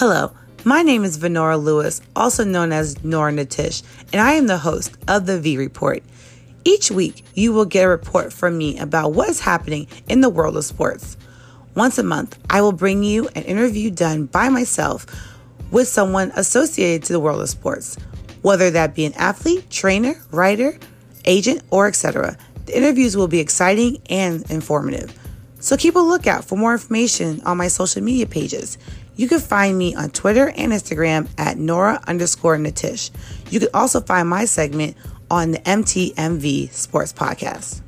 Hello, my name is Vonora Lewis, also known as Nora Natish, and I am the host of the V Report. Each week, you will get a report from me about what is happening in the world of sports. Once a month, I will bring you an interview done by myself with someone associated to the world of sports, whether that be an athlete, trainer, writer, agent, or etc. The interviews will be exciting and informative. So keep a lookout for more information on my social media pages. You can find me on Twitter and Instagram at Nora underscore Natish. You can also find my segment on the MTMV Sports Podcast.